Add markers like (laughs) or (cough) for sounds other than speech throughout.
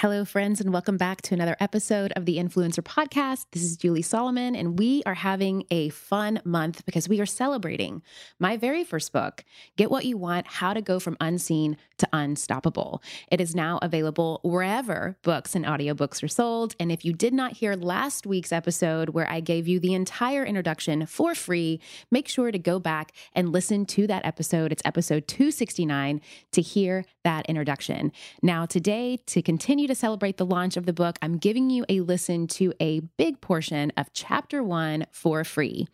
Hello, friends, and welcome back to another episode of the Influencer Podcast. This is Julie Solomon, and we are having a fun month because we are celebrating my very first book, Get What You Want How to Go From Unseen to Unstoppable. It is now available wherever books and audiobooks are sold. And if you did not hear last week's episode where I gave you the entire introduction for free, make sure to go back and listen to that episode. It's episode 269 to hear that introduction. Now, today, to continue to celebrate the launch of the book, I'm giving you a listen to a big portion of chapter one for free.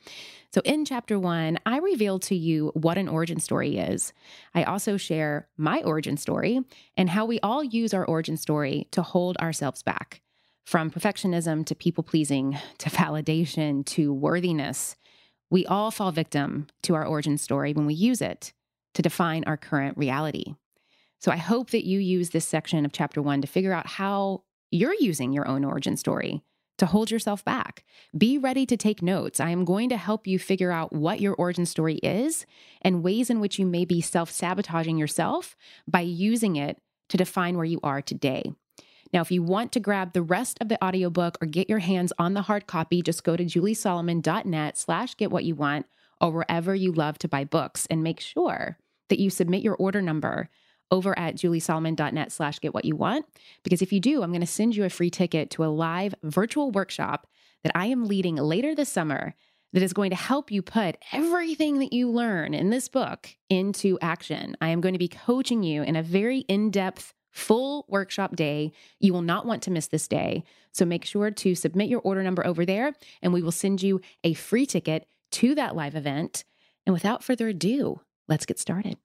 So, in chapter one, I reveal to you what an origin story is. I also share my origin story and how we all use our origin story to hold ourselves back from perfectionism to people pleasing to validation to worthiness. We all fall victim to our origin story when we use it to define our current reality. So I hope that you use this section of chapter one to figure out how you're using your own origin story to hold yourself back. Be ready to take notes. I am going to help you figure out what your origin story is and ways in which you may be self sabotaging yourself by using it to define where you are today. Now, if you want to grab the rest of the audiobook or get your hands on the hard copy, just go to juliesolomon.net slash get what you want or wherever you love to buy books and make sure that you submit your order number over at juliesolomon.net slash get what you want. Because if you do, I'm going to send you a free ticket to a live virtual workshop that I am leading later this summer that is going to help you put everything that you learn in this book into action. I am going to be coaching you in a very in depth, full workshop day. You will not want to miss this day. So make sure to submit your order number over there, and we will send you a free ticket to that live event. And without further ado, let's get started.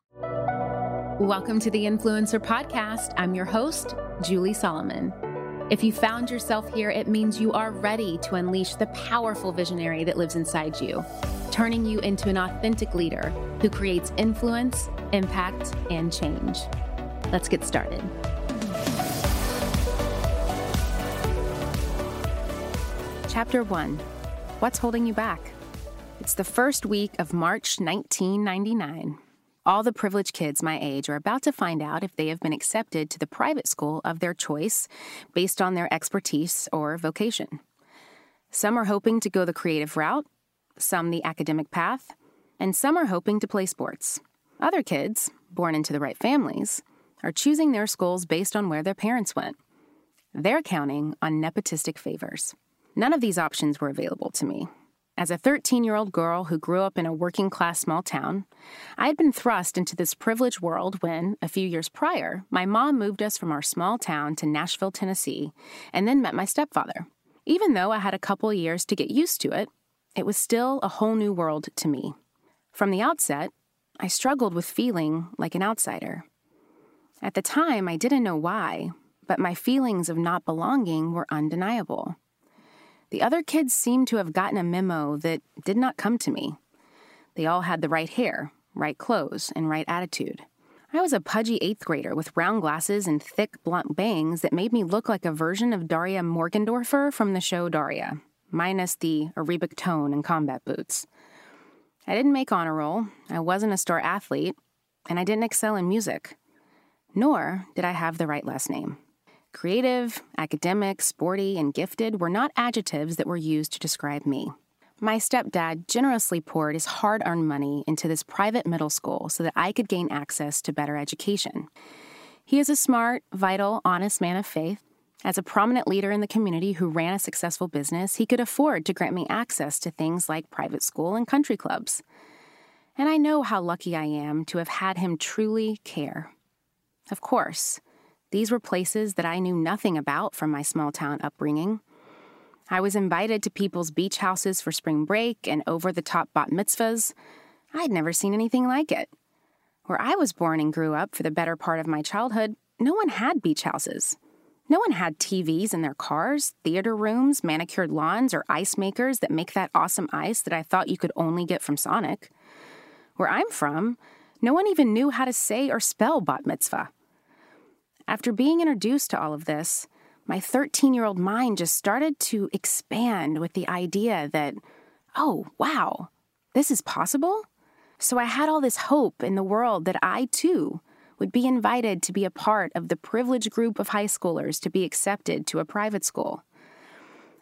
Welcome to the Influencer Podcast. I'm your host, Julie Solomon. If you found yourself here, it means you are ready to unleash the powerful visionary that lives inside you, turning you into an authentic leader who creates influence, impact, and change. Let's get started. Chapter 1 What's Holding You Back? It's the first week of March 1999. All the privileged kids my age are about to find out if they have been accepted to the private school of their choice based on their expertise or vocation. Some are hoping to go the creative route, some the academic path, and some are hoping to play sports. Other kids, born into the right families, are choosing their schools based on where their parents went. They're counting on nepotistic favors. None of these options were available to me, as a 13 year old girl who grew up in a working class small town, I had been thrust into this privileged world when, a few years prior, my mom moved us from our small town to Nashville, Tennessee, and then met my stepfather. Even though I had a couple years to get used to it, it was still a whole new world to me. From the outset, I struggled with feeling like an outsider. At the time, I didn't know why, but my feelings of not belonging were undeniable. The other kids seemed to have gotten a memo that did not come to me. They all had the right hair, right clothes, and right attitude. I was a pudgy eighth grader with round glasses and thick, blunt bangs that made me look like a version of Daria Morgendorffer from the show Daria, minus the Arabic tone and combat boots. I didn't make honor roll, I wasn't a star athlete, and I didn't excel in music. Nor did I have the right last name. Creative, academic, sporty, and gifted were not adjectives that were used to describe me. My stepdad generously poured his hard earned money into this private middle school so that I could gain access to better education. He is a smart, vital, honest man of faith. As a prominent leader in the community who ran a successful business, he could afford to grant me access to things like private school and country clubs. And I know how lucky I am to have had him truly care. Of course, these were places that I knew nothing about from my small town upbringing. I was invited to people's beach houses for spring break and over the top bat mitzvahs. I'd never seen anything like it. Where I was born and grew up for the better part of my childhood, no one had beach houses. No one had TVs in their cars, theater rooms, manicured lawns, or ice makers that make that awesome ice that I thought you could only get from Sonic. Where I'm from, no one even knew how to say or spell bat mitzvah. After being introduced to all of this, my 13 year old mind just started to expand with the idea that, oh, wow, this is possible? So I had all this hope in the world that I too would be invited to be a part of the privileged group of high schoolers to be accepted to a private school.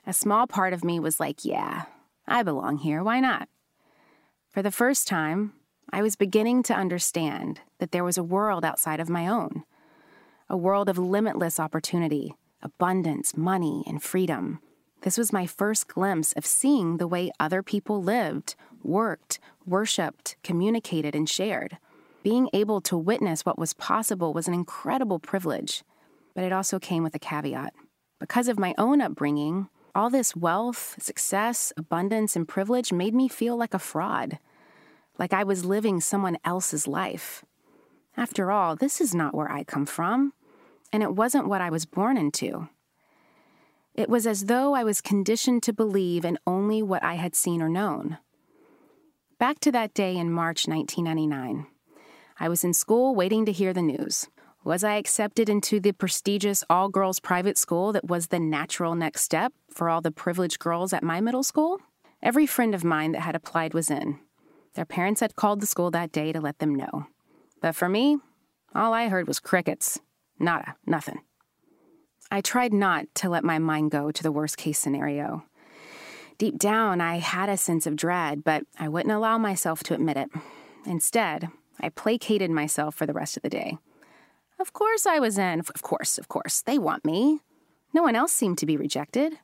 A small part of me was like, yeah, I belong here, why not? For the first time, I was beginning to understand that there was a world outside of my own, a world of limitless opportunity, abundance, money, and freedom. This was my first glimpse of seeing the way other people lived, worked, worshiped, communicated, and shared. Being able to witness what was possible was an incredible privilege, but it also came with a caveat. Because of my own upbringing, all this wealth, success, abundance, and privilege made me feel like a fraud, like I was living someone else's life. After all, this is not where I come from, and it wasn't what I was born into. It was as though I was conditioned to believe in only what I had seen or known. Back to that day in March 1999. I was in school waiting to hear the news. Was I accepted into the prestigious all girls private school that was the natural next step for all the privileged girls at my middle school? Every friend of mine that had applied was in. Their parents had called the school that day to let them know. But for me, all I heard was crickets. Nada, nothing. I tried not to let my mind go to the worst case scenario. Deep down, I had a sense of dread, but I wouldn't allow myself to admit it. Instead, I placated myself for the rest of the day. Of course I was in. Of course, of course. They want me. No one else seemed to be rejected.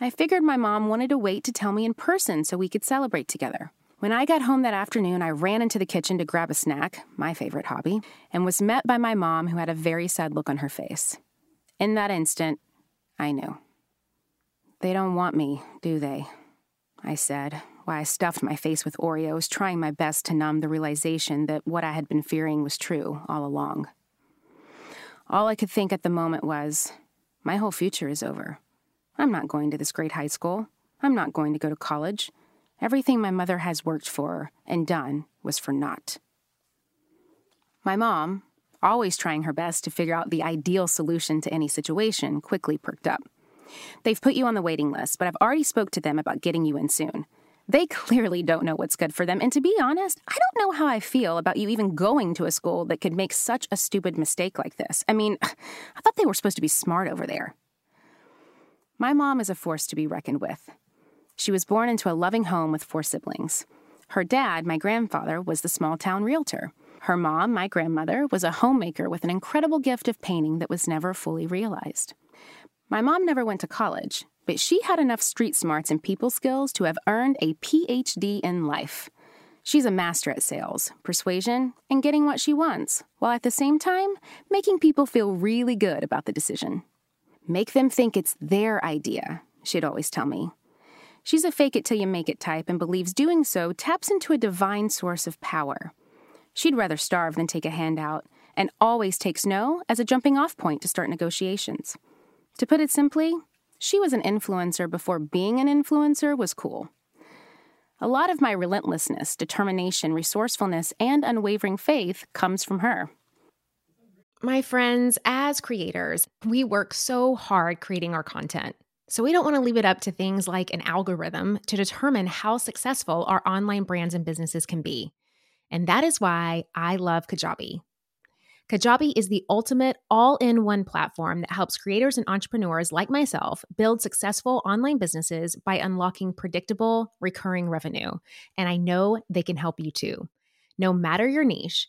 I figured my mom wanted to wait to tell me in person so we could celebrate together. When I got home that afternoon, I ran into the kitchen to grab a snack, my favorite hobby, and was met by my mom, who had a very sad look on her face. In that instant, I knew. They don't want me, do they? I said, while I stuffed my face with Oreos, trying my best to numb the realization that what I had been fearing was true all along. All I could think at the moment was, my whole future is over. I'm not going to this great high school. I'm not going to go to college. Everything my mother has worked for and done was for naught. My mom, always trying her best to figure out the ideal solution to any situation, quickly perked up. They've put you on the waiting list, but I've already spoke to them about getting you in soon. They (laughs) clearly don't know what's good for them. And to be honest, I don't know how I feel about you even going to a school that could make such a stupid mistake like this. I mean, (laughs) I thought they were supposed to be smart over there. My mom is a force to be reckoned with. She was born into a loving home with four siblings. Her dad, my grandfather, was the small town realtor. Her mom, my grandmother, was a homemaker with an incredible gift of painting that was never fully realized. My mom never went to college, but she had enough street smarts and people skills to have earned a PhD in life. She's a master at sales, persuasion, and getting what she wants, while at the same time making people feel really good about the decision. Make them think it's their idea, she'd always tell me. She's a fake it till you make it type and believes doing so taps into a divine source of power. She'd rather starve than take a handout, and always takes no as a jumping off point to start negotiations. To put it simply, she was an influencer before being an influencer was cool. A lot of my relentlessness, determination, resourcefulness, and unwavering faith comes from her. My friends, as creators, we work so hard creating our content. So we don't want to leave it up to things like an algorithm to determine how successful our online brands and businesses can be. And that is why I love Kajabi. Kajabi is the ultimate all in one platform that helps creators and entrepreneurs like myself build successful online businesses by unlocking predictable, recurring revenue. And I know they can help you too. No matter your niche,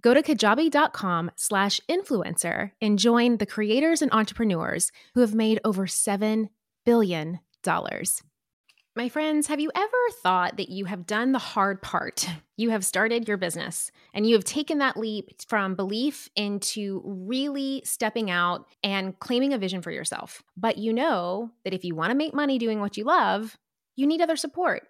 Go to kajabi.com slash influencer and join the creators and entrepreneurs who have made over $7 billion My friends, have you ever thought that you have done the hard part? You have started your business and you have taken that leap from belief into really stepping out and claiming a vision for yourself. But you know that if you want to make money doing what you love, you need other support.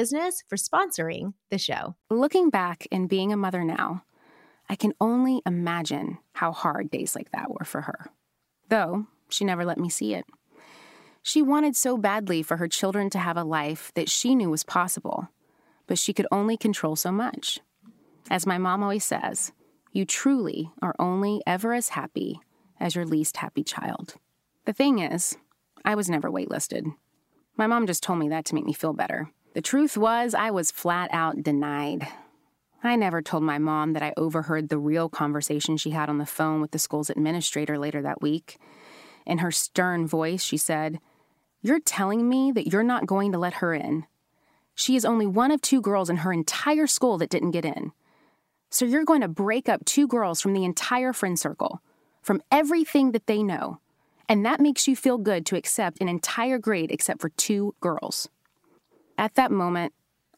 Business for sponsoring the show. Looking back and being a mother now, I can only imagine how hard days like that were for her. Though she never let me see it. She wanted so badly for her children to have a life that she knew was possible, but she could only control so much. As my mom always says, you truly are only ever as happy as your least happy child. The thing is, I was never waitlisted. My mom just told me that to make me feel better. The truth was, I was flat out denied. I never told my mom that I overheard the real conversation she had on the phone with the school's administrator later that week. In her stern voice, she said, You're telling me that you're not going to let her in. She is only one of two girls in her entire school that didn't get in. So you're going to break up two girls from the entire friend circle, from everything that they know. And that makes you feel good to accept an entire grade except for two girls. At that moment,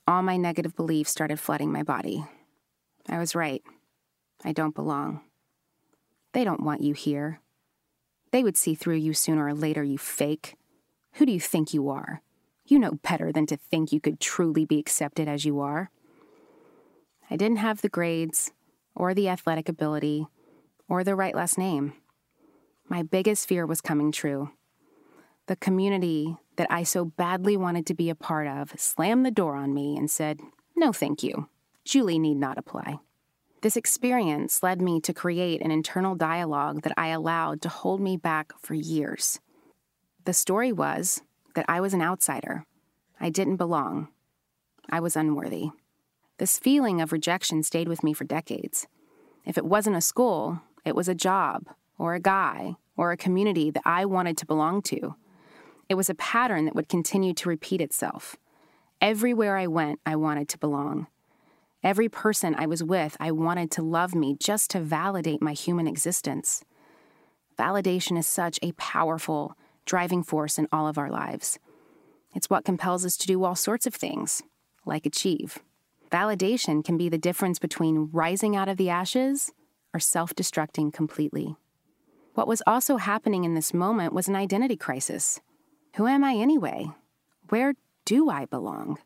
all my negative beliefs started flooding my body. I was right. I don't belong. They don't want you here. They would see through you sooner or later, you fake. Who do you think you are? You know better than to think you could truly be accepted as you are. I didn't have the grades, or the athletic ability, or the right last name. My biggest fear was coming true. The community that I so badly wanted to be a part of slammed the door on me and said, No, thank you. Julie need not apply. This experience led me to create an internal dialogue that I allowed to hold me back for years. The story was that I was an outsider. I didn't belong. I was unworthy. This feeling of rejection stayed with me for decades. If it wasn't a school, it was a job, or a guy, or a community that I wanted to belong to. It was a pattern that would continue to repeat itself. Everywhere I went, I wanted to belong. Every person I was with, I wanted to love me just to validate my human existence. Validation is such a powerful driving force in all of our lives. It's what compels us to do all sorts of things, like achieve. Validation can be the difference between rising out of the ashes or self destructing completely. What was also happening in this moment was an identity crisis. Who am I anyway? Where do I belong?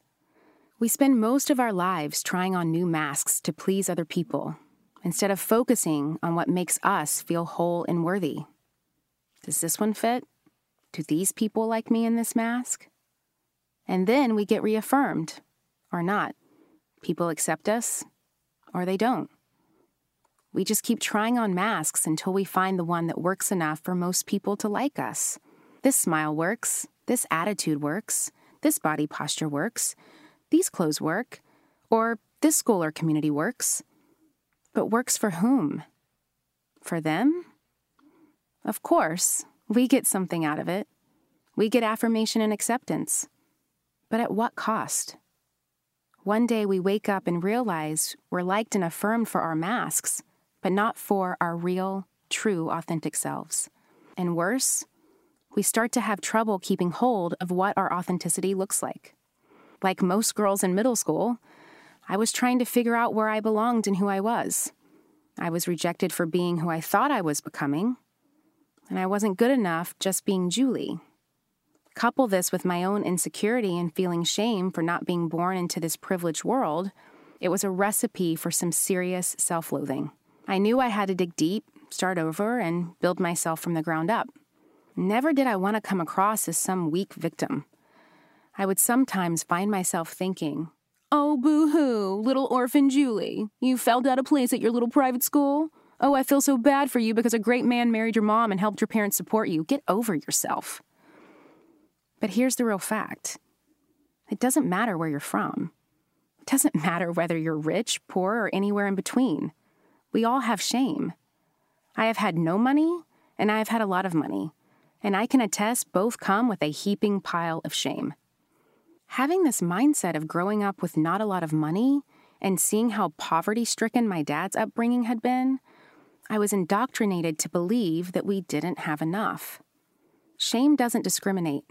We spend most of our lives trying on new masks to please other people instead of focusing on what makes us feel whole and worthy. Does this one fit? Do these people like me in this mask? And then we get reaffirmed, or not. People accept us, or they don't. We just keep trying on masks until we find the one that works enough for most people to like us. This smile works. This attitude works. This body posture works. These clothes work. Or this school or community works. But works for whom? For them? Of course, we get something out of it. We get affirmation and acceptance. But at what cost? One day we wake up and realize we're liked and affirmed for our masks, but not for our real, true, authentic selves. And worse, we start to have trouble keeping hold of what our authenticity looks like. Like most girls in middle school, I was trying to figure out where I belonged and who I was. I was rejected for being who I thought I was becoming, and I wasn't good enough just being Julie. Couple this with my own insecurity and feeling shame for not being born into this privileged world, It was a recipe for some serious self loathing. I knew I had to dig deep, start over, and build myself from the ground up. Never did I want to come across as some weak victim. I would sometimes find myself thinking, Oh, boo hoo, little orphan Julie. You felt out of place at your little private school? Oh, I feel so bad for you because a great man married your mom and helped your parents support you. Get over yourself. But here's the real fact it doesn't matter where you're from. It doesn't (laughs) matter whether you're rich, poor, or anywhere in between. We all have shame. I have had no money, and I have had a lot of money, and I can attest both come with a heaping pile of shame. Having this mindset of growing up with not a lot of money and seeing how poverty stricken my dad's upbringing had been, I was indoctrinated to believe that we didn't have enough. Shame doesn't discriminate.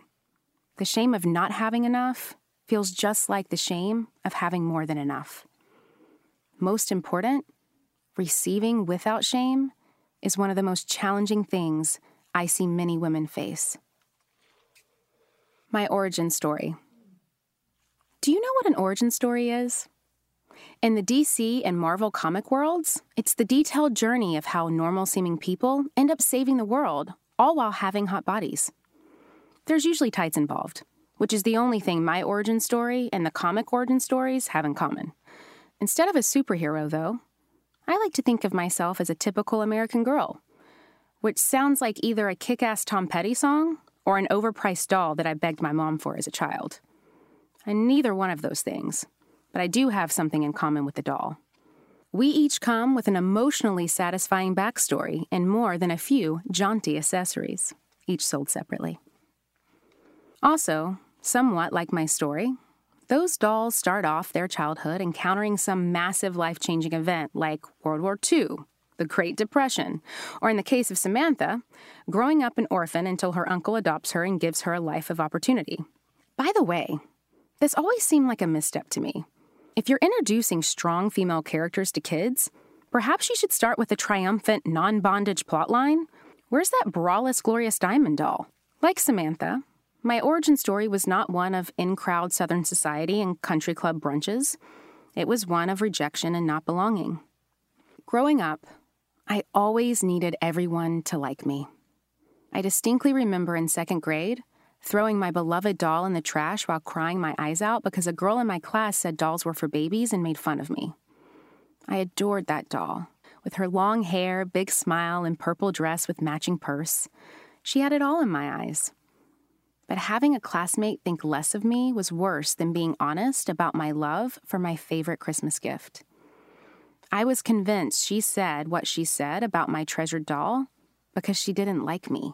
The shame of not having enough feels just like the shame of having more than enough. Most important, receiving without shame is one of the most challenging things I see many women face. My origin story. Do you know what an origin story is? In the DC and Marvel comic worlds, it's the detailed journey of how normal seeming people end up saving the world, all while having hot bodies. There's usually tights involved, which is the only thing my origin story and the comic origin stories have in common. Instead of a superhero, though, I like to think of myself as a typical American girl, which sounds like either a kick ass Tom Petty song or an overpriced doll that I begged my mom for as a child. And neither one of those things, but I do have something in common with the doll. We each come with an emotionally satisfying backstory and more than a few jaunty accessories, each sold separately. Also, somewhat like my story, those dolls start off their childhood encountering some massive life changing event like World War II, the Great Depression, or in the case of Samantha, growing up an orphan until her uncle adopts her and gives her a life of opportunity. By the way, this always seemed like a misstep to me. If you're introducing strong female characters to kids, perhaps you should start with a triumphant non bondage plotline. Where's that braless Gloria Steinem doll? Like Samantha, my origin story was not one of in crowd Southern society and country club brunches. It was one of rejection and not belonging. Growing up, I always needed everyone to like me. I distinctly remember in second grade throwing my beloved doll in the trash while crying my eyes out because a girl in my class said dolls were for babies and made fun of me. I adored that doll. With her long hair, big smile, and purple dress with matching purse, she had it all in my eyes. But having a classmate think less of me was worse than being honest about my love for my favorite Christmas gift. I was convinced she said what she said about my treasured doll because she didn't like me.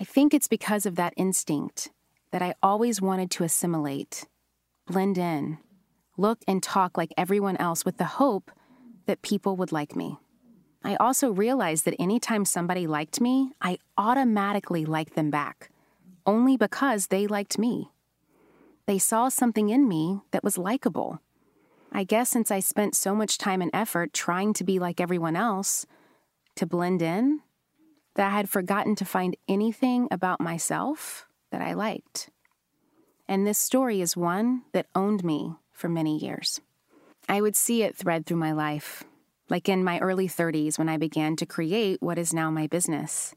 I think it's because of that instinct that I always wanted to assimilate, blend in, look and talk like everyone else with the hope that people would like me. I also realized that anytime somebody liked me, I automatically liked them back only because they liked me. They saw something in me that was likable. I guess since I spent so much time and effort trying to be like everyone else, to blend in, that I had forgotten to find anything about myself that I liked. And this story is one that owned me for many years. I would see it thread through my life, like in my early 30s when I began to create what is now my business.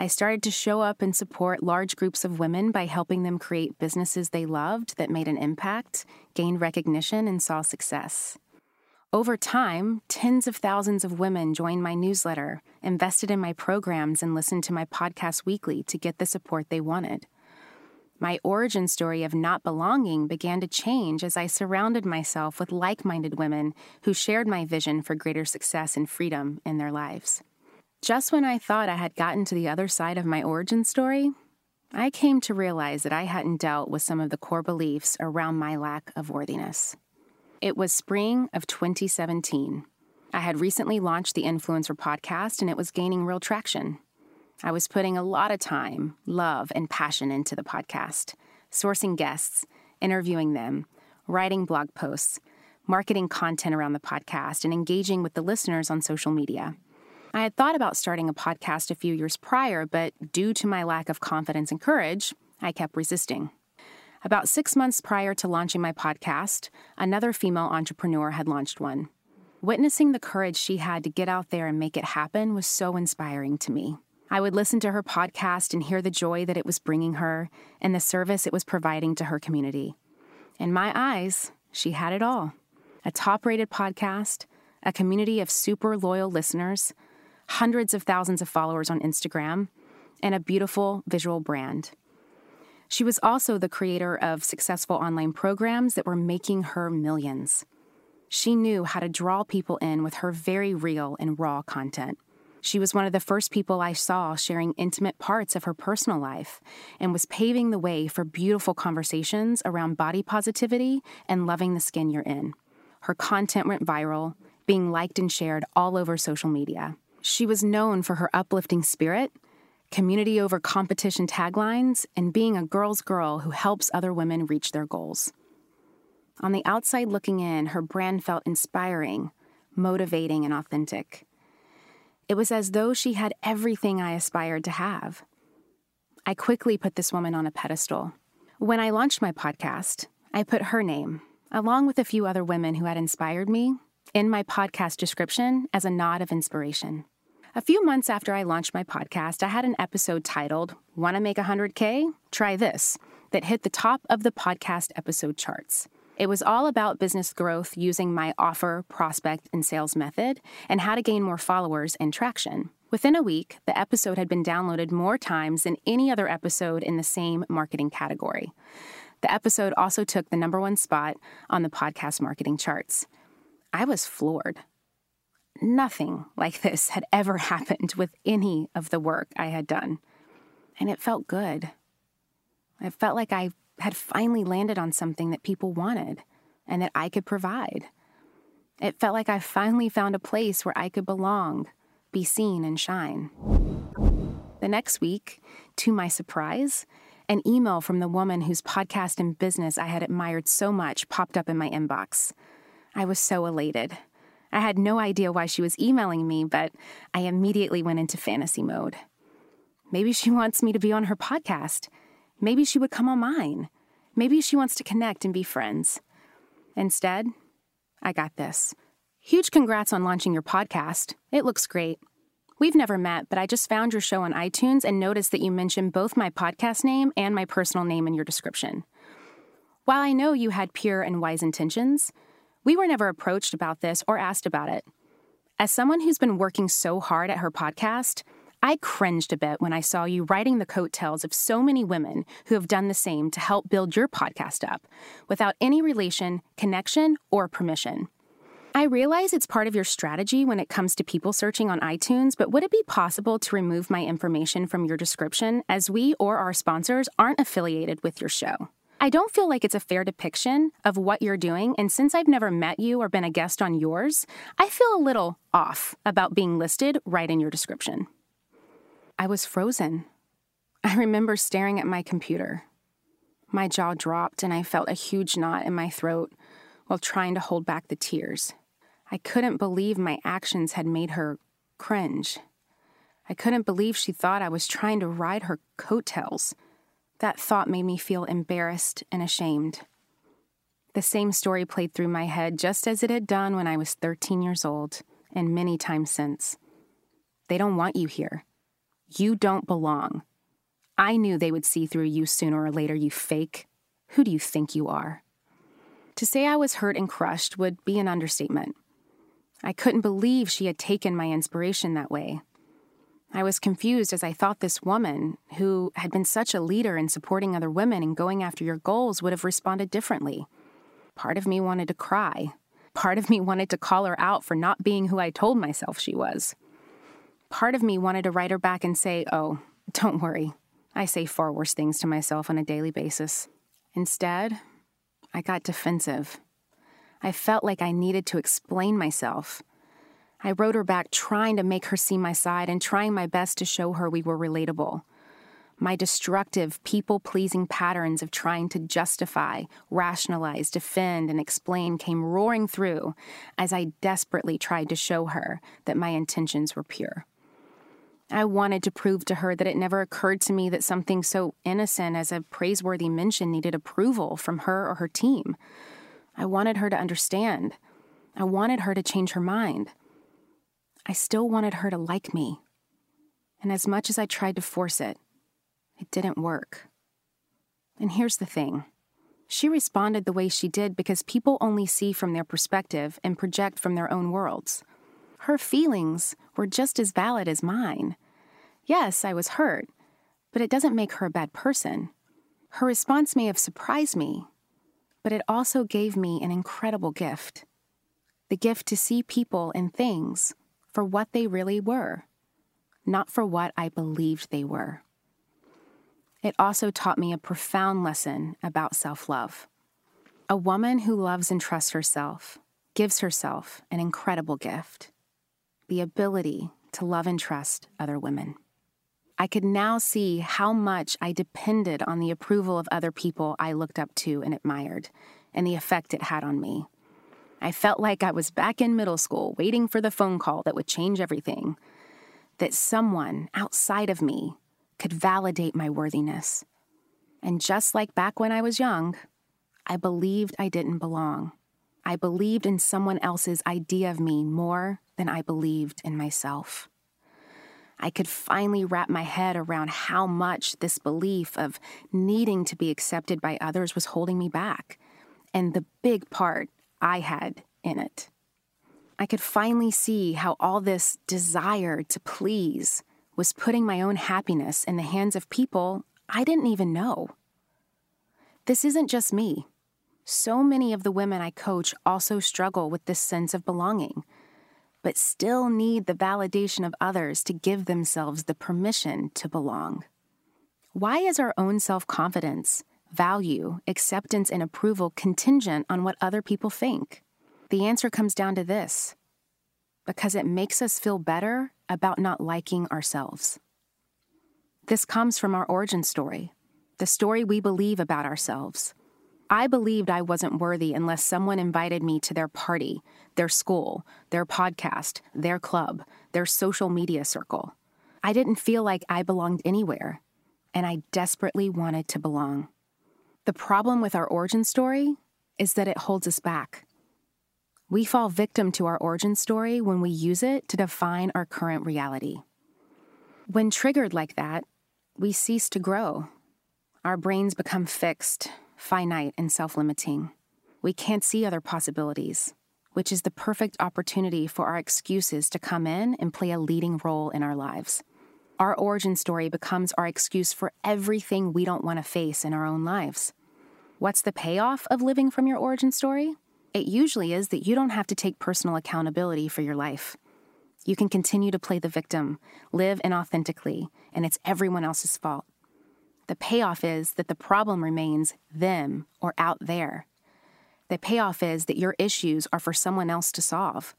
I started to show up and support large groups of women by helping them create businesses they loved that made an impact, gained recognition, and saw success. Over time, tens of thousands of women joined my newsletter, invested in my programs, and listened to my podcast weekly to get the support they wanted. My origin story of not belonging began to change as I surrounded myself with like minded women who shared my vision for greater success and freedom in their lives. Just when I thought I had gotten to the other side of my origin story, I came to realize that I hadn't dealt with some of the core beliefs around my lack of worthiness. It was spring of 2017. I had recently launched the Influencer podcast and it was gaining real traction. I was putting a lot of time, love, and passion into the podcast, sourcing guests, interviewing them, writing blog posts, marketing content around the podcast, and engaging with the listeners on social media. I had thought about starting a podcast a few years prior, but due to my lack of confidence and courage, I kept resisting. About six months prior to launching my podcast, another female entrepreneur had launched one. Witnessing the courage she had to get out there and make it happen was so inspiring to me. I would listen to her podcast and hear the joy that it was bringing her and the service it was providing to her community. In my eyes, she had it all a top rated podcast, a community of super loyal listeners, hundreds of thousands of followers on Instagram, and a beautiful visual brand. She was also the creator of successful online programs that were making her millions. She knew how to draw people in with her very real and raw content. She was one of the first people I saw sharing intimate parts of her personal life and was paving the way for beautiful conversations around body positivity and loving the skin you're in. Her content went viral, being liked and shared all over social media. She was known for her uplifting spirit, community over competition taglines, and being a girl's girl who helps other women reach their goals. On the outside looking in, her brand felt inspiring, motivating, and authentic. It was as though she had everything I aspired to have. I quickly put this woman on a pedestal. When I launched my podcast, I put her name, along with a few other women who had inspired me, in my podcast description as a nod of inspiration. A few months after I launched my podcast, I had an episode titled, Want to Make 100K? Try This, that hit the top of the podcast episode charts. It was all about business growth using my offer, prospect, and sales method and how to gain more followers and traction. Within a week, the episode had been downloaded more times than any other episode in the same marketing category. The episode also took the number one spot on the podcast marketing charts. I was floored. Nothing like this had ever (laughs) happened with any of the work I had done. And it felt good. It felt like I had finally landed on something that people wanted and that I could provide. It felt like I finally found a place where I could belong, be seen, and shine. The next week, to my surprise, an email from the woman whose podcast and business I had admired so much popped up in my inbox. I was so elated. I had no idea why she was emailing me, but I immediately went into fantasy mode. Maybe she wants me to be on her podcast. Maybe she would come on mine. Maybe she wants to connect and be friends. Instead, I got this. Huge congrats on launching your podcast. It looks great. We've never met, but I just found your show on iTunes and noticed that you mentioned both my podcast name and my personal name in your description. While I know you had pure and wise intentions, we were never approached about this or asked about it. As someone who's been working so hard at her podcast, I cringed a bit when I saw you riding the coattails of so many women who have done the same to help build your podcast up without any relation, connection, or permission. I realize it's part of your strategy when it comes to people searching on iTunes, but would it be possible to remove my information from your description as we or our sponsors aren't affiliated with your show? I don't feel like it's a fair depiction of what you're doing, and since I've never met you or been a guest on yours, I feel a little off about being listed right in your description. I was frozen. I remember staring at my computer. My jaw dropped and I felt a huge knot in my throat while trying to hold back the tears. I couldn't believe my actions had made her cringe. I couldn't believe she thought I was trying to ride her coattails. That thought made me feel embarrassed and ashamed. The same story played through my head just as it had done when I was 13 years old and many times since. They don't want you here. You don't belong. I knew they would see through you sooner or later, you fake. Who do you think you are? To say I was hurt and crushed would be an understatement. I couldn't believe she had taken my inspiration that way. I was confused as I thought this woman, who had been such a leader in supporting other women and going after your goals, would have responded differently. Part of me wanted to cry. Part of me (laughs) wanted to call her out for not being who I told myself she was. Part of me wanted to write her back and say, Oh, don't worry. I say far worse things to myself on a daily basis. Instead, I got defensive. I felt like I needed to explain myself. I wrote her back, trying to make her see my side and trying my best to show her we were relatable. My destructive, people pleasing patterns of trying to justify, rationalize, defend, and explain came roaring through as I desperately tried to show her that my intentions were pure. I wanted to prove to her that it never occurred to me that something so innocent as a praiseworthy mention needed approval from her or her team. I wanted her to understand. I wanted her to change her mind. I still wanted her to like me. And as much as I tried to force it, it didn't work. And here's the thing she responded the way she did because people only see from their perspective and project from their own worlds. Her feelings were just as valid as mine. Yes, I was hurt, but it doesn't make her a bad person. Her response may have surprised me, but it also gave me an incredible gift the gift to see people and things for what they really were, not for what I believed they were. It also taught me a profound lesson about self love. A woman who loves and trusts herself gives herself an incredible gift the ability to love and trust other women. I could now see how much I depended on the approval of other people I looked up to and admired, and the effect it had on me. I felt like I was back in middle school, waiting for the phone call that would change everything, that someone outside of me could validate my worthiness. And just like back when I was young, I believed I didn't belong. I believed in someone else's idea of me more than I believed in myself. I could finally wrap my head around how much this belief of needing to be accepted by others was holding me back, and the big part I had in it. I could finally see how all this desire to please was putting my own happiness in the hands of people I didn't even know. This isn't just me. So many of the women I coach also struggle with this sense of belonging, but still need the validation of others to give themselves the permission to belong. Why is our own self confidence, value, acceptance, and approval contingent on what other people think? The answer comes down to this because it makes us feel better about not liking ourselves. This comes from our origin story, the story we believe about ourselves. I believed I wasn't worthy unless someone invited me to their party, their school, their podcast, their club, their social media circle. I didn't feel like I belonged anywhere, and I desperately wanted to belong. The problem with our origin story is that it holds us back. We fall victim to our origin story when we use it to define our current reality. When triggered like that, we cease to grow. Our brains become fixed, finite, and self limiting. We can't see other possibilities, which is the perfect opportunity for our excuses to come in and play a leading role in our lives. Our origin story becomes our excuse for everything we don't want to face in our own lives. What's the payoff of living from your origin story? It usually is that you don't have to take personal accountability for your life. You can continue to play the victim, live inauthentically, and it's everyone else's fault. The payoff is that the problem remains them or out there. The payoff is that your issues are for someone else to solve.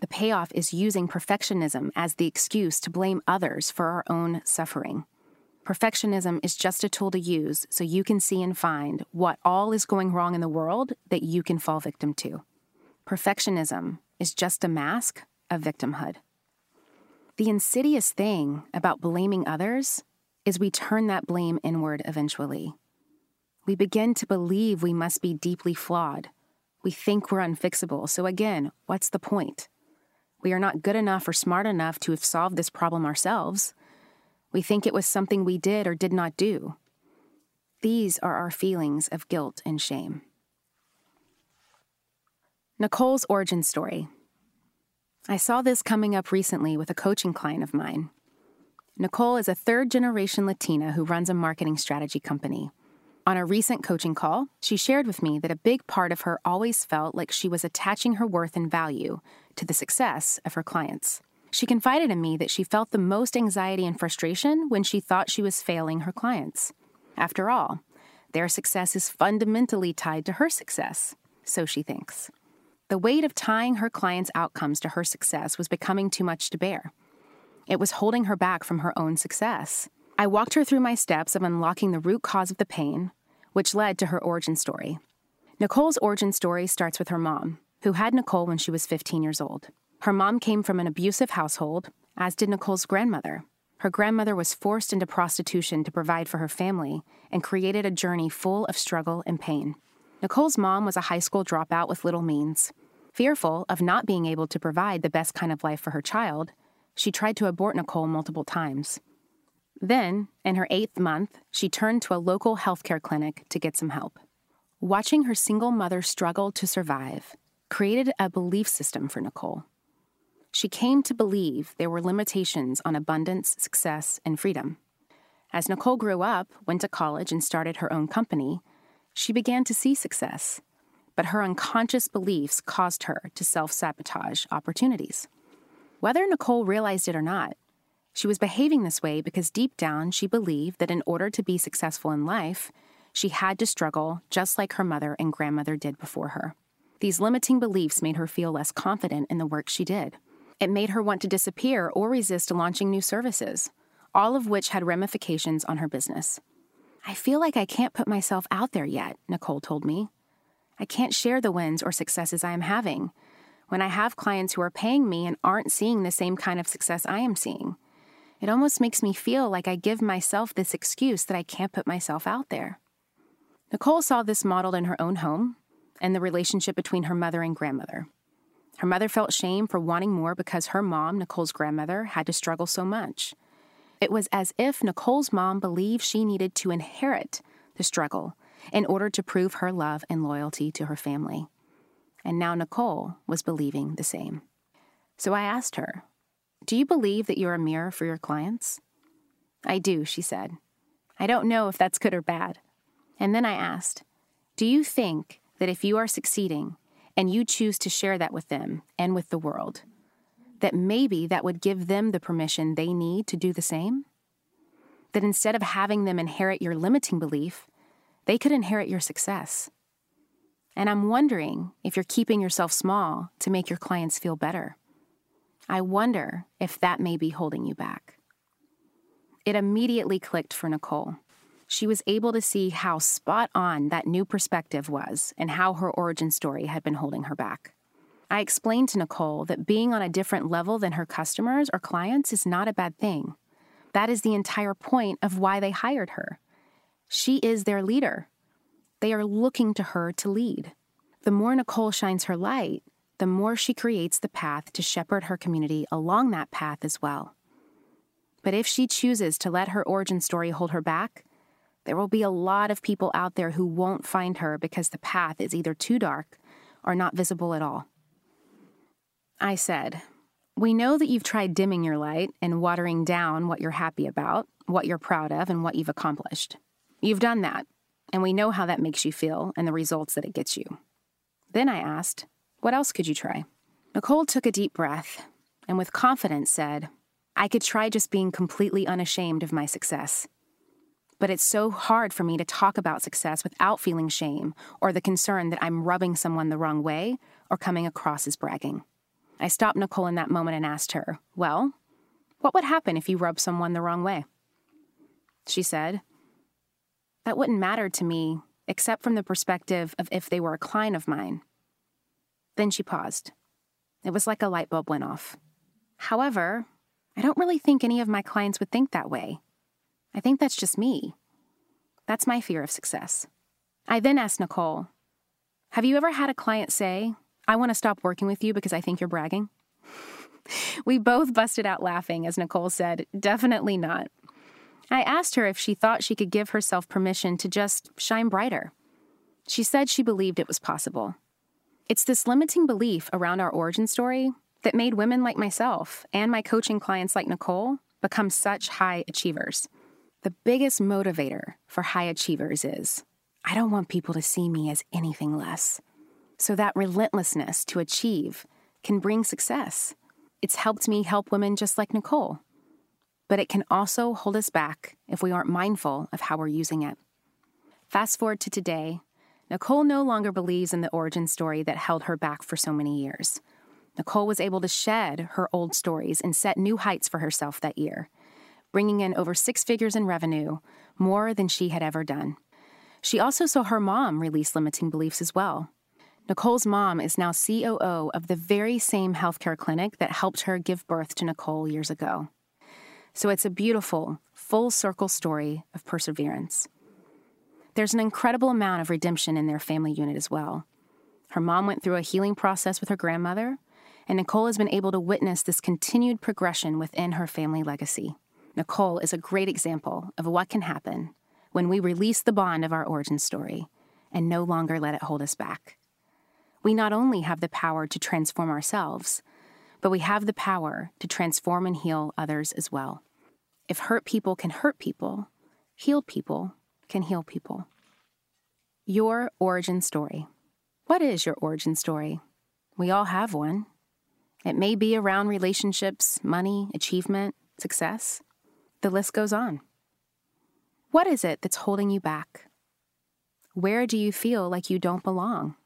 The payoff is using perfectionism as the excuse to blame others for our own suffering. Perfectionism is just a tool to use so you can see and find what all is going wrong in the world that you can fall victim to. Perfectionism is just a mask of victimhood. The insidious thing about blaming others is we turn that blame inward eventually. We begin to believe we must be deeply flawed. We think we're unfixable, so again, what's the point? We are not good enough or smart enough to have solved this problem ourselves. We think it was something we did or did not do. These are our feelings of guilt and shame. Nicole's origin story. I saw this coming up recently with a coaching client of mine. Nicole is a third generation Latina who runs a marketing strategy company. On a recent coaching call, she shared with me that a big part of her always felt like she was attaching her worth and value to the success of her clients. She confided in me that she felt the most anxiety and frustration when she thought she was failing her clients. After all, their success is fundamentally tied to her success, so she thinks. The weight of tying her clients' outcomes to her success was becoming too much to bear. It was holding her back from her own success. I walked her through my steps of unlocking the root cause of the pain, which led to her origin story. Nicole's origin story starts with her mom, who had Nicole when she was 15 years old. Her mom came from an abusive household, as did Nicole's grandmother. Her grandmother was forced into prostitution to provide for her family and created a journey full of struggle and pain. Nicole's mom was a high school dropout with little means. Fearful of not being able to provide the best kind of life for her child, she tried to abort Nicole multiple times. Then, in her eighth month, she turned to a local healthcare clinic to get some help. Watching her single mother struggle to survive created a belief system for Nicole. She came to believe there were limitations on abundance, success, and freedom. As Nicole grew up, went to college, and started her own company, she began to see success. But her unconscious beliefs caused her to self sabotage opportunities. Whether Nicole realized it or not, she was behaving this way because deep down she believed that in order to be successful in life, she had to struggle just like her mother and grandmother did before her. These limiting beliefs made her feel less confident in the work she did. It made her want to disappear or resist launching new services, all of which had ramifications on her business. I feel like I can't put myself out there yet, Nicole told me. I can't share the wins or successes I am having when I have clients who are paying me and aren't seeing the same kind of success I am seeing. It almost makes me feel like I give myself this excuse that I can't put myself out there. Nicole saw this modeled in her own home and the relationship between her mother and grandmother. Her mother felt shame for wanting more because her mom, Nicole's grandmother, had to struggle so much. It was as if Nicole's mom believed she needed to inherit the struggle in order to prove her love and loyalty to her family. And now Nicole was believing the same. So I asked her, Do you believe that you're a mirror for your clients? I do, she said. I don't know if that's good or bad. And then I asked, Do you think that if you are succeeding and you choose to share that with them and with the world, that maybe that would give them the permission they need to do the same? That instead of having them inherit your limiting belief, they could inherit your success. And I'm wondering if you're keeping yourself small to make your clients feel better. I wonder if that may be holding you back. It immediately clicked for Nicole she was able to see how spot on that new perspective was and how her origin story had been holding her back. I explained to Nicole that being on a different level than her customers or clients is not a bad thing. That is the entire point of why they hired her. She is their leader. They are looking to her to lead. The more Nicole shines her light, the more she creates the path to shepherd her community along that path as well. But if she chooses to let her origin story hold her back, there will be a lot of people out there who won't find her because the path is either too dark or not visible at all. I said, We know that you've tried dimming your light and watering down what you're happy about, what you're proud of, and what you've accomplished. You've done that, and we know how that makes you feel and the results that it gets you. Then I asked, What else could you try? Nicole took a deep breath and with confidence said, I could try just being completely unashamed of my success. But it's so hard for me to talk about success without feeling shame or the concern that I'm rubbing someone the wrong way or coming across as bragging. I stopped Nicole in that moment and asked her, Well, what would happen if you rub someone the wrong way? She said, That wouldn't matter to me, except from the perspective of if they were a client of mine. Then she paused. It was like a light bulb went off. However, I don't really think any of my clients would think that way. I think that's just me. That's my fear of success. I then asked Nicole, Have you ever had a client say, I want to stop working with you because I think you're bragging? (laughs) we both busted out laughing as Nicole said, Definitely not. I asked her if she thought she could give herself permission to just shine brighter. She said she believed it was possible. It's this limiting belief around our origin story that made women like myself and my coaching clients like Nicole become such high achievers. The biggest motivator for high achievers is I don't want people to see me as anything less. So that relentlessness to achieve can bring success. It's helped me help women just like Nicole. But it can also hold us back if we aren't mindful of how we're using it. Fast forward to today, Nicole no longer believes in the origin story that held her back for so many years. Nicole was able to shed her old stories and set new heights for herself that year bringing in over six figures in revenue, more than she had ever done. She also saw her mom release limiting beliefs as well. Nicole's mom is now COO of the very same healthcare clinic that helped her give birth to Nicole years ago. So it's a beautiful, full circle story of perseverance. There's an incredible amount of redemption in their family unit as well. Her mom went through a healing process with her grandmother, and Nicole has been able to witness this continued progression within her family legacy. Nicole is a great example of what can happen when we release the bond of our origin story and no longer let it hold us back. We not only have the power to transform ourselves, but we have the power to transform and heal others as well. If hurt people can hurt people, healed people can heal people. Your origin story. What is your origin story? We all have one. It may be around relationships, money, achievement, success. The list goes on. What is it that's holding you back? Where do you feel like you don't belong?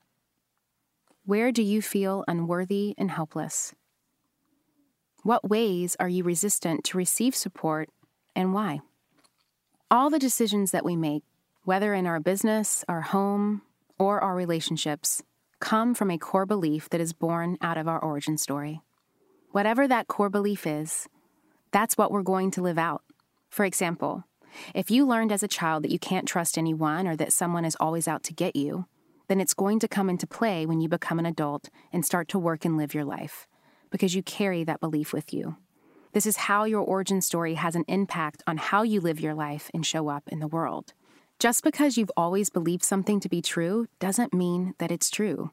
Where do you feel unworthy and helpless? What ways are you resistant to receive support and why? All the decisions that we make, whether in our business, our home, or our relationships, come from a core belief that is born out of our origin story. Whatever that core belief is, that's what we're going to live out. For example, if you learned as a child that you can't trust anyone or that someone is always out to get you, then it's going to come into play when you become an adult and start to work and live your life because you carry that belief with you. This is how your origin story has an impact on how you live your life and show up in the world. Just because you've always believed something to be true doesn't mean that it's true.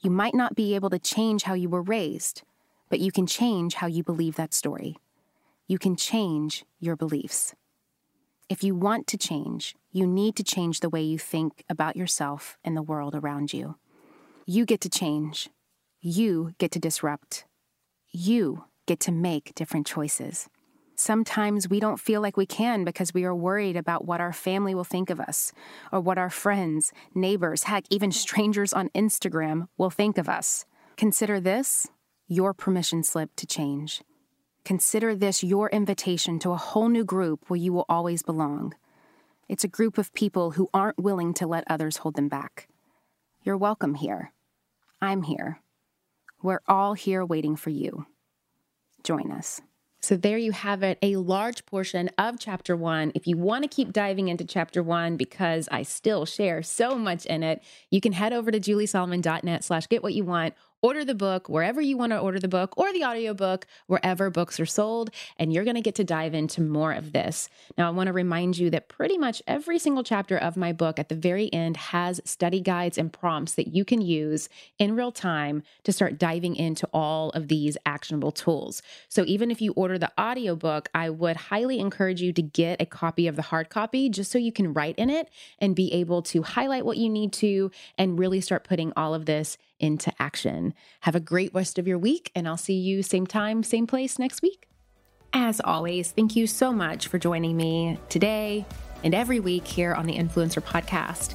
You might not be able to change how you were raised, but you can change how you believe that story. You can change your beliefs. If you want to change, you need to change the way you think about yourself and the world around you. You get to change. You get to disrupt. You get to make different choices. Sometimes we don't feel like we can because we are worried about what our family will think of us, or what our friends, neighbors, heck, even strangers on Instagram will think of us. Consider this your permission slip to change. Consider this your invitation to a whole new group where you will always belong. It's a group of people who aren't willing to let others hold them back. You're welcome here. I'm here. We're all here waiting for you. Join us. So, there you have it, a large portion of chapter one. If you want to keep diving into chapter one, because I still share so much in it, you can head over to juliesolomon.net slash get what you want order the book wherever you want to order the book or the audiobook wherever books are sold and you're going to get to dive into more of this. Now i want to remind you that pretty much every single chapter of my book at the very end has study guides and prompts that you can use in real time to start diving into all of these actionable tools. So even if you order the audiobook i would highly encourage you to get a copy of the hard copy just so you can write in it and be able to highlight what you need to and really start putting all of this into action. Have a great rest of your week, and I'll see you same time, same place next week. As always, thank you so much for joining me today and every week here on the Influencer Podcast.